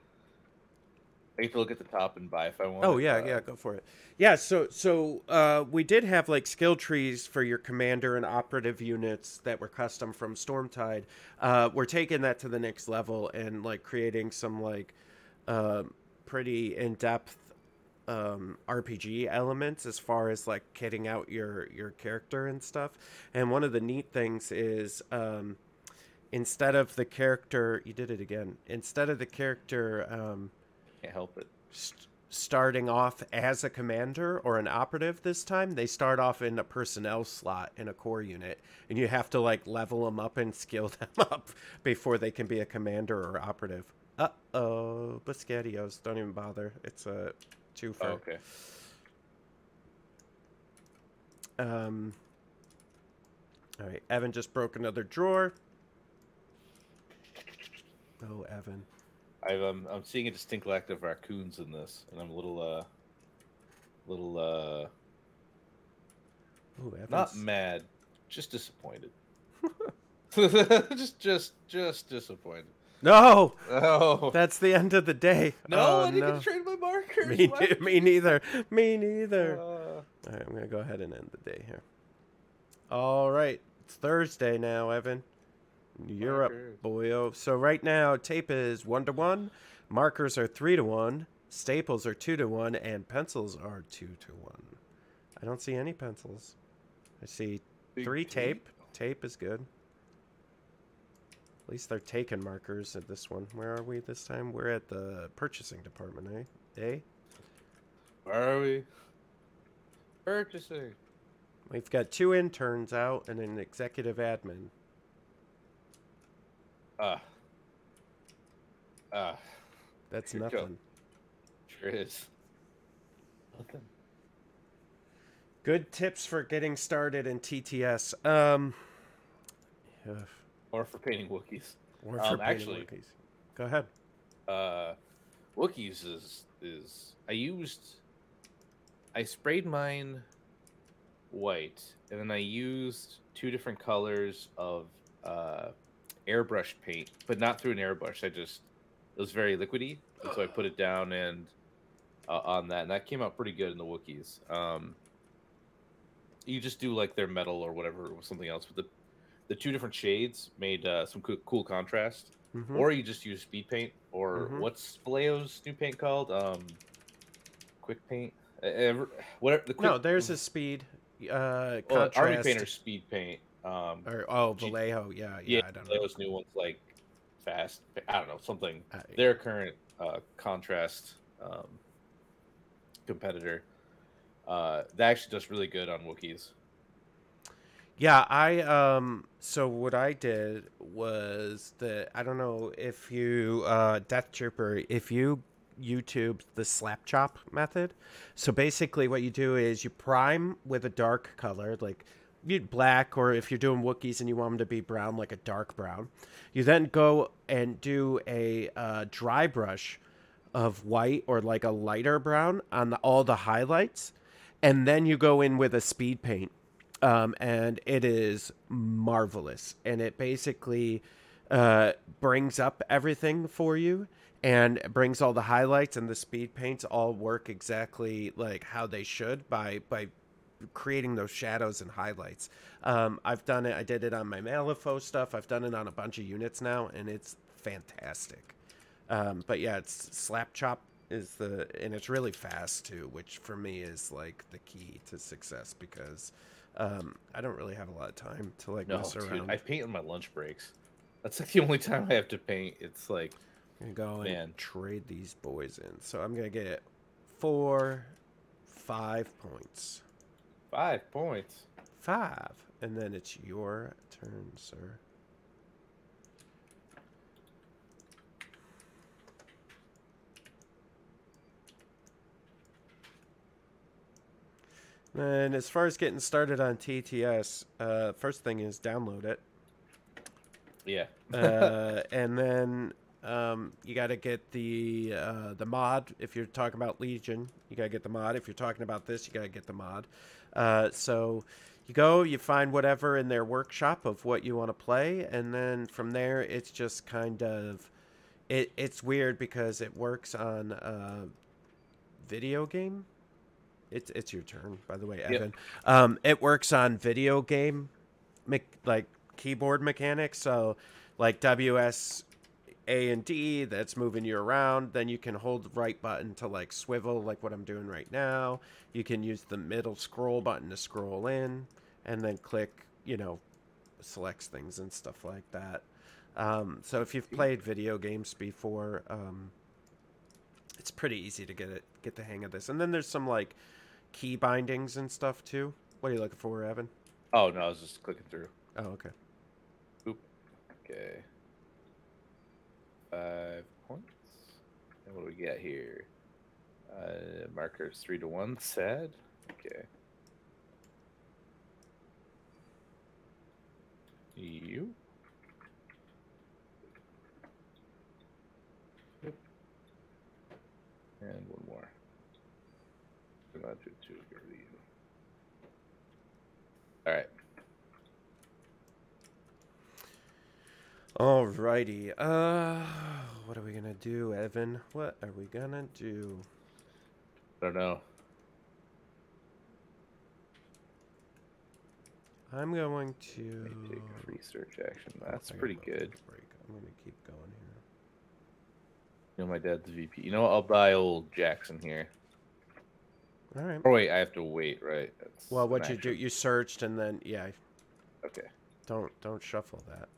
I get to look at the top and buy if I want. Oh yeah, uh, yeah, go for it. Yeah, so so uh, we did have like skill trees for your commander and operative units that were custom from Stormtide. Uh, we're taking that to the next level and like creating some like um pretty in depth um, RPG elements as far as like kitting out your your character and stuff. And one of the neat things is um, instead of the character, you did it again. Instead of the character. Um, Can't help it. st- starting off as a commander or an operative this time they start off in a personnel slot in a core unit and you have to like level them up and skill them up before they can be a commander or operative. Uh-oh Biscattios don't even bother. It's a two for Oh, okay. um all right evan just broke another drawer. Oh evan I've, um, I'm seeing a distinct lack of raccoons in this, and I'm a little, uh, little, uh, oh evan's not mad, just disappointed. just, just, just disappointed. no Oh that's the end of the day no! oh, I didn't no. get to trade my markers. Me, ne- me neither. Me neither. Uh, All right, I'm gonna go ahead and end the day here. All right, it's Thursday now, Evan. You're up, boyo. So right now, tape is one to one, markers are three to one, staples are two to one, and pencils are two to one. I don't see any pencils. I see big three tape. Tape is good. At least they're taking markers at this one. Where are we this time? We're at the purchasing department, eh? Eh? Where are we? Purchasing. We've got two interns out and an executive admin. Ah. Ah. That's Here you go. nothing. Sure is. Nothing. Good tips for getting started in TTS. Um, ugh, Or for painting Wookiees. or for Um, painting actually- Wookiees. Go ahead. uh Wookiees is is I used I sprayed mine white and then I used two different colors of uh airbrush paint, but not through an airbrush. I just it was very liquidy, and so I put it down and uh, on that, and that came out pretty good in the Wookiees. Um, you just do like their metal or whatever or something else, but the the two different shades made uh, some cool, cool contrast Mhm. or you just use speed paint or Mhm. what's Valeo's new paint called um quick paint Uh, whatever the quick, no, there's a speed uh, well, Army contrast. Painter speed paint um or, oh, G- Vallejo. Yeah, yeah. yeah, I don't know. Valeo's new one's like fast. I don't know something. I- Their current uh, contrast um, competitor uh, that actually does really good on Wookiees. Yeah, I um so what I did was that I don't know if you uh Death Trooper if you YouTube the slap chop method. So basically what you do is you prime with a dark color like black or if you're doing Wookiees and you want them to be brown like a dark brown. You then go and do a uh, dry brush of white or like a lighter brown on the, all the highlights and then you go in with a speed paint um, and it is marvelous. And it basically uh, brings up everything for you and brings all the highlights and the speed paints all work exactly like how they should by by creating those shadows and highlights. Um, I've done it. I did it on my Malifaux stuff. I've done it on a bunch of units now, and it's fantastic. Um, but yeah, it's slap chop is the and it's really fast too, which for me is like the key to success because um, I don't really have a lot of time to like No, mess dude, around. I paint on my lunch breaks. That's like the only time I have to paint. It's like I'm gonna go and trade these boys in. So I'm gonna get four, five points, five points. five, and then it's your turn, sir. And as far as getting started on TTS, uh, first thing is download it. Yeah. uh, and then um, you got to get the uh, the mod. If you're talking about Legion, you got to get the mod. If you're talking about this, you got to get the mod. Uh, so you go, you find whatever in their workshop of what you want to play, and then from there, it's just kind of it. It's weird because it works on a video game. It's it's your turn, by the way, Evan. Um, it works on video game, me- like keyboard mechanics. So, like WS A and D, that's moving you around. Then you can hold the right button to like swivel, like what I'm doing right now. You can use the middle scroll button to scroll in, and then click, you know, selects things and stuff like that. Um, so if you've played video games before, um, it's pretty easy to get it, get the hang of this. And then there's some like key bindings and stuff too. What are you looking for, Evan? Oh no, I was just clicking through. Oh, okay. Okay. Five points. And what do we got here? Uh, markers three to one. Sad. Okay. You. Yep. And one more. So not two, two, to you. All right. Alrighty. Uh, what are we gonna do, Evan? What are we gonna do? I don't know. I'm going to. Take research action. That's pretty good. Break. I'm gonna keep going here. You know, my dad's VP. You know, what? I'll buy old Jackson here. All right. Oh wait, I have to wait, right? That's Well, what you do? You searched and then yeah. Okay. Don't don't shuffle that.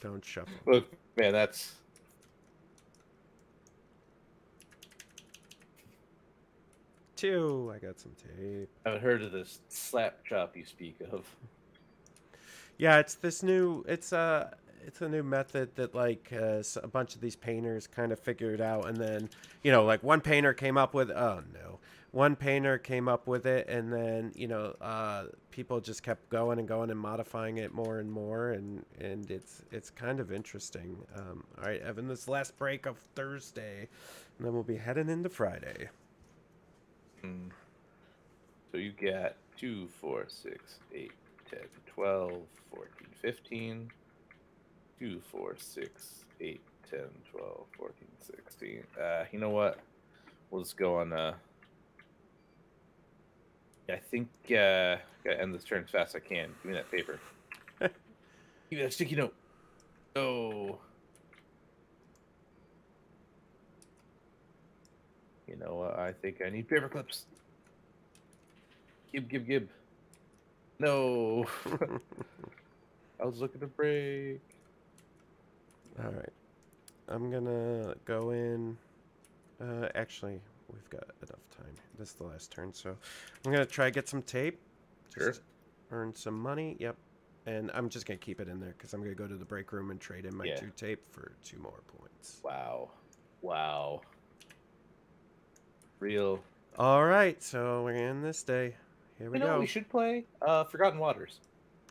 Don't shuffle. Look, man, that's Two. I got some tape. I haven't heard of this slap chop you speak of. Yeah, it's this new. It's a it's a new method that like uh, a bunch of these painters kind of figured out, and then you know, like one painter came up with. Oh no, one painter came up with it, and then you know, uh, people just kept going and going and modifying it more and more, and and it's it's kind of interesting. Um, all right, Evan, this last break of Thursday, and then we'll be heading into Friday. Hmm. So you got 2, 4, 6, 8, 10, 12, 14, 15. 2, 4, 6, 8, 10, 12, 14, 16. Uh, you know what? We'll just go on. Uh, I think uh, I gotta end this turn as fast as I can. Give me that paper. Give me that sticky note. Oh. You know what? I think I need paper clips. Gib, gib, gib. No. I was looking to break. All right. I'm gonna go in. Uh, actually, we've got enough time. This is the last turn, so I'm gonna try get some tape. Sure. Just earn some money. Yep. And I'm just gonna keep it in there because I'm gonna go to the break room and trade in my Yeah. two tape for two more points. Wow. Wow. Real. All right, so we're in this day. Here we You know, go. what we should play uh, Forgotten Waters.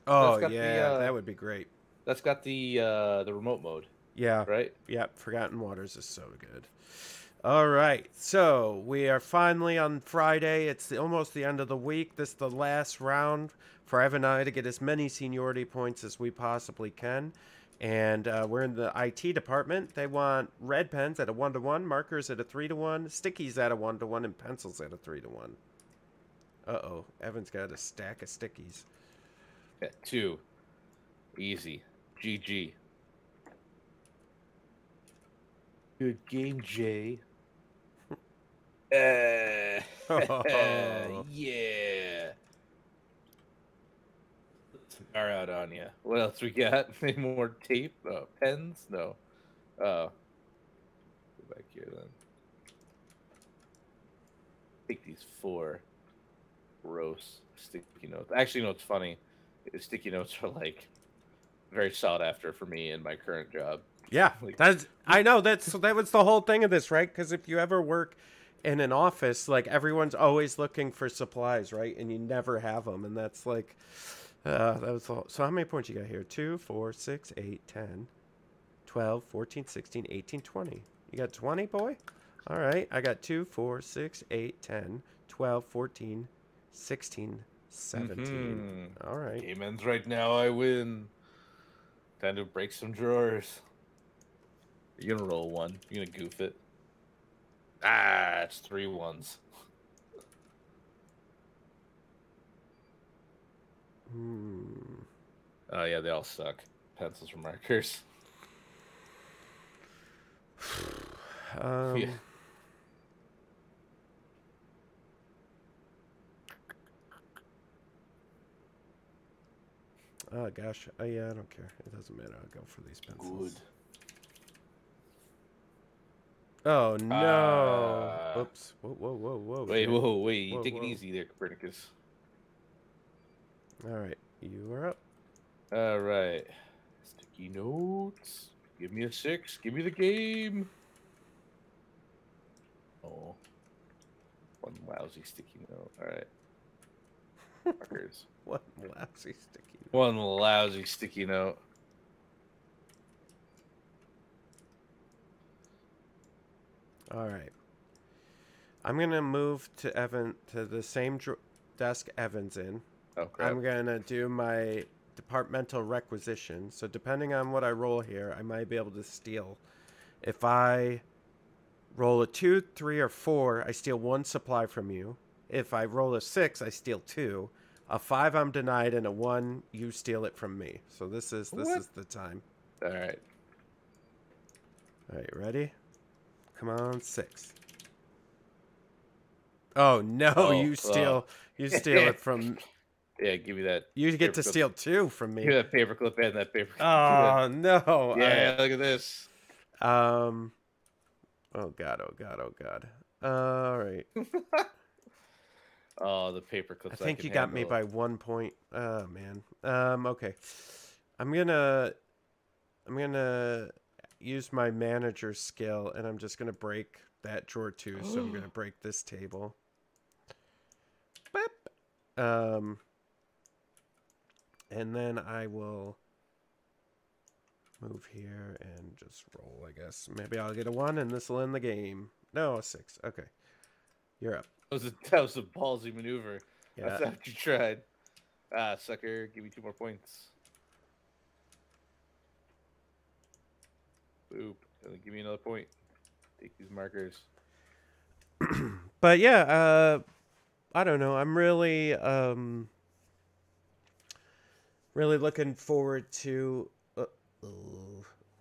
oh got the, yeah, uh, that would be great. That's got the uh, the remote mode, Yeah. right? Yep, Forgotten Waters is so good. All right, so we are finally on Friday. It's the, almost the end of the week. This is the last round for Evan and I to get as many seniority points as we possibly can. And uh, we're in the IT department. They want red pens at a one to one, markers at a three to one, stickies at a one to one, and pencils at a three to one. Uh oh, Evan's got a stack of stickies. Two. Easy. GG. Good game, Jay. Uh, yeah. Cigar out on you. What else we got? Any more tape? Uh, pens? No. Uh, go back here then. Take these four gross sticky notes. Actually, you know what's funny? Is Sticky notes are like very sought after for me in my current job. Yeah, that's I know that's that was the whole thing of this, right? Because if you ever work in an office, like everyone's always looking for supplies, right? And you never have them, and that's like uh, that was whole, so. How many points you got here? Two, four, six, eight, 10, 12, 14, 16, 18, 20. You got 20, boy? All right. I got 2, 4, 6, 8, 10, 12, 14, 16, 17. All right. Game ends right now. I win. Time to break some drawers. You're gonna roll one. You're gonna goof it. Ah, it's three ones. Hmm. Oh yeah, they all suck. Pencils or markers. Um, Oh gosh. Oh yeah, I don't care. It doesn't matter. I'll go for these pencils. Good. Oh no! Ah. Oops. Whoa, whoa, whoa, whoa. Wait, whoa, wait. You Whoa, take whoa. it easy there, Copernicus. All right, you are up. All right. Sticky notes. Give me a six. Give me the game. Oh. One lousy sticky note. All right. Markers. What lousy sticky. One lousy sticky note. All right. I'm gonna move to Evan to the same dr- desk Evan's in. Oh crap. I'm gonna do my departmental requisition. So depending on what I roll here, I might be able to steal. If I roll a two, three, or four, I steal one supply from you. If I roll a six, I steal two. A five, I'm denied, and a one, you steal it from me. So this is this What? is the time. All right. All right, ready? Come on, six. Oh no, Oh, you steal you steal it from Yeah, give me that. you get to Paperclip. steal two from Give me. me that paperclip and that paper. Oh no. yeah, look at this. Um. Oh god. Oh god. Oh god. All right. Oh, the paper clips. I think can you got me by one point. Oh man. Um. Okay. I'm gonna. I'm gonna use my manager skill, and I'm just gonna break that drawer too. so I'm gonna break this table. Boop. Um. And then I will move here and just roll. I guess maybe I'll get a one, and this will end the game. No, a six. Okay. You're up. That was a, that was a ballsy maneuver. Yeah. thought you tried. Ah, sucker! Give me two more points. Boop. And give me another point. Take these markers. but yeah, uh, I don't know. I'm really, um, really looking forward to, uh,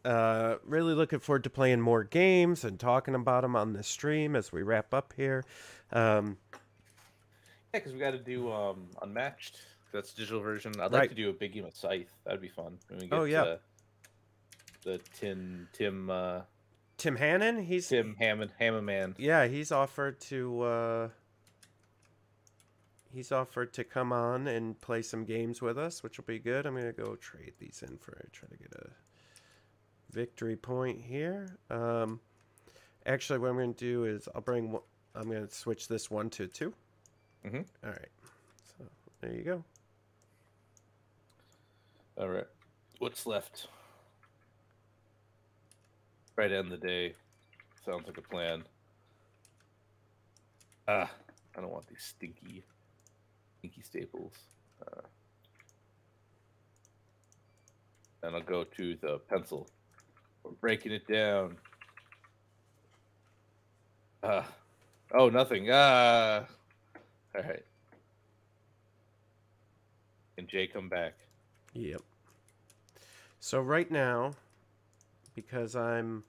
uh, really looking forward to playing more games and talking about them on the stream as we wrap up here. Um, Yeah, because we got to do um unmatched. That's digital version. I'd like to do a big game of Scythe. That'd be fun. When we Oh, yeah. uh, the Tim Tim uh, Tim Hannon, he's Tim Hammond Hammond man. yeah, he's offered to uh he's offered to come on and play some games with us, which will be good. I'm gonna go trade these in for try to get a victory point here. Um, actually, what I'm gonna do is I'll bring one, I'm gonna switch this one to 2 Mhm. All right, so there you go. All right. What's left? Right end the day. Sounds like a plan. Ah, I don't want these stinky, stinky staples. Uh, and I'll go to the pencil. We're breaking it down. Ah, oh, nothing. Ah, all right. Can Jay come back? Yep. So right now, because I'm,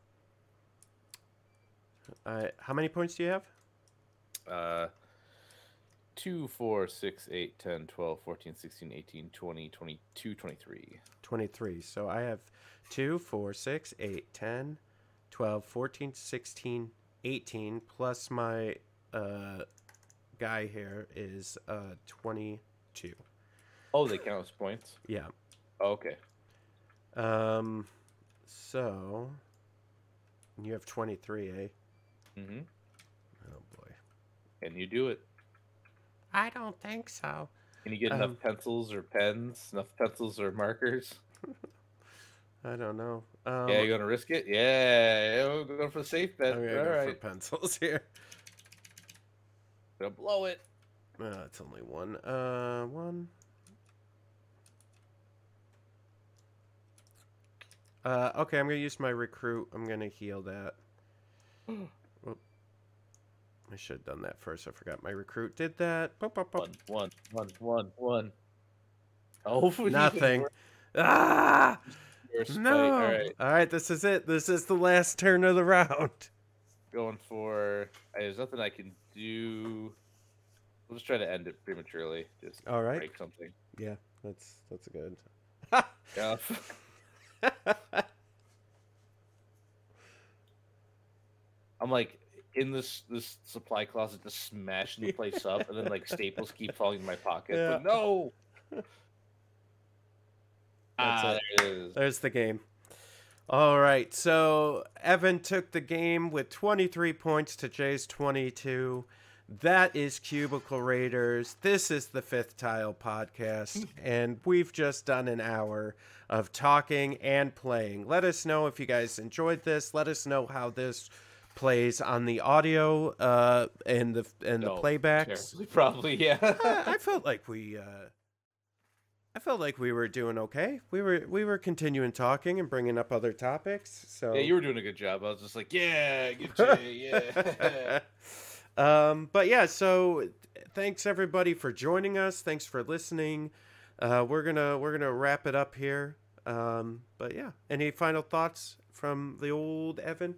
I how many points do you have? Uh, 2, 4, 6, 8, 10, 12, 14, 16, 18, 20, 22, 23. 23. So I have 2, 4, 6, 8, 10, 12, 14, 16, 18, plus my uh, guy here is uh, 22. Oh, they count as points? Yeah. Oh, okay. Um, so you have 23, eh? Mm-hmm. Oh boy. Can you do it? I don't think so. Can you get Um, enough pencils or pens? Enough pencils or markers? I don't know. Um, yeah, you gonna risk it? Yeah, we're going for the safe bet. I'm All go right. for pencils here. Gonna blow it. Uh, it's only one. Uh, one. Uh, okay, I'm gonna use my recruit. I'm gonna heal that. Oop. I should have done that first. I forgot my recruit did that. Boop. One, one, one, one, one. Oh, Nothing. Ah. No. All right, All right, this is it. This is the last turn of the round. going for. There's nothing I can do. We'll just try to end it prematurely. Just All right. break something. Yeah, that's that's good. Yeah. I'm like in this this supply closet, just smashing the place up, and then like staples keep falling in my pocket. Yeah. But no. That's ah, there it is. There's the game. All right. So Evan took the game with 23 points to Jay's 22. That is Cubicle Raiders. This is the Fifth Tile Podcast, and we've just done an hour of talking and playing. Let us know if you guys enjoyed this. Let us know how this plays on the audio uh, and the and the No, playbacks. Terribly, probably, yeah. I, I felt like we uh I felt like we were doing okay. We were we were continuing talking and bringing up other topics. So yeah, you were doing a good job. I was just like, yeah, good Jay, yeah. um but yeah, so thanks everybody for joining us. Thanks for listening. Uh we're going to we're to wrap it up here. Um but yeah, any final thoughts from the old Evan?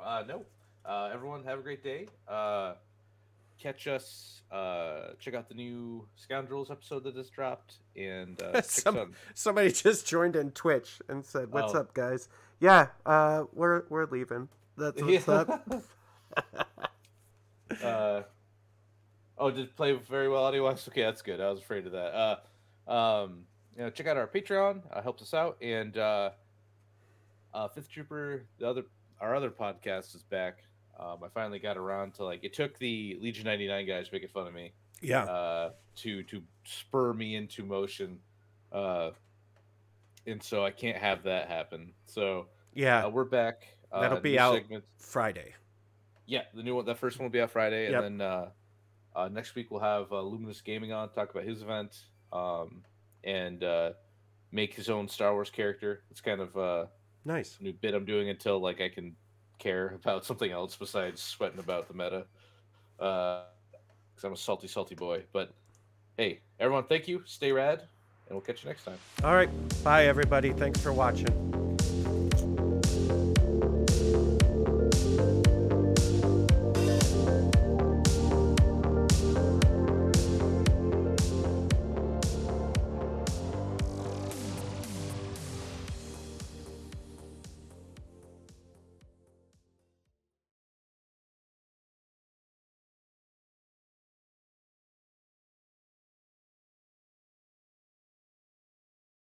Uh, no. Uh, everyone, have a great day. Uh, catch us. Uh, check out the new Scoundrels episode that just dropped, and uh, Some- Somebody just joined in Twitch and said, "What's Oh. up, guys?" Yeah, uh we're we're leaving. That's what's up. uh, oh, did play very well audio wise? Okay, that's good. I was afraid of that. Uh, um, you know, check out our Patreon. Uh, helps us out, and uh, uh, Fifth Trooper, the other our other podcast is back. Um, I finally got around to like it took the Legion ninety nine guys making fun of me Yeah. uh, to to spur me into motion, uh, and so I can't have that happen. So Yeah. uh, we're back. Uh, That'll be out segments. Friday. Yeah, the new one, the first one will be out Friday, Yep. and then uh, uh, next week we'll have uh, Luminous Gaming on talk about his event, um, and uh, make his own Star Wars character. It's kind of uh, Nice. new bit I'm doing until like I can care about something else besides sweating about the meta. Uh, because I'm a salty, salty boy. But hey, everyone, thank you. Stay rad, and we'll catch you next time. All right. Bye, everybody. Thanks for watching.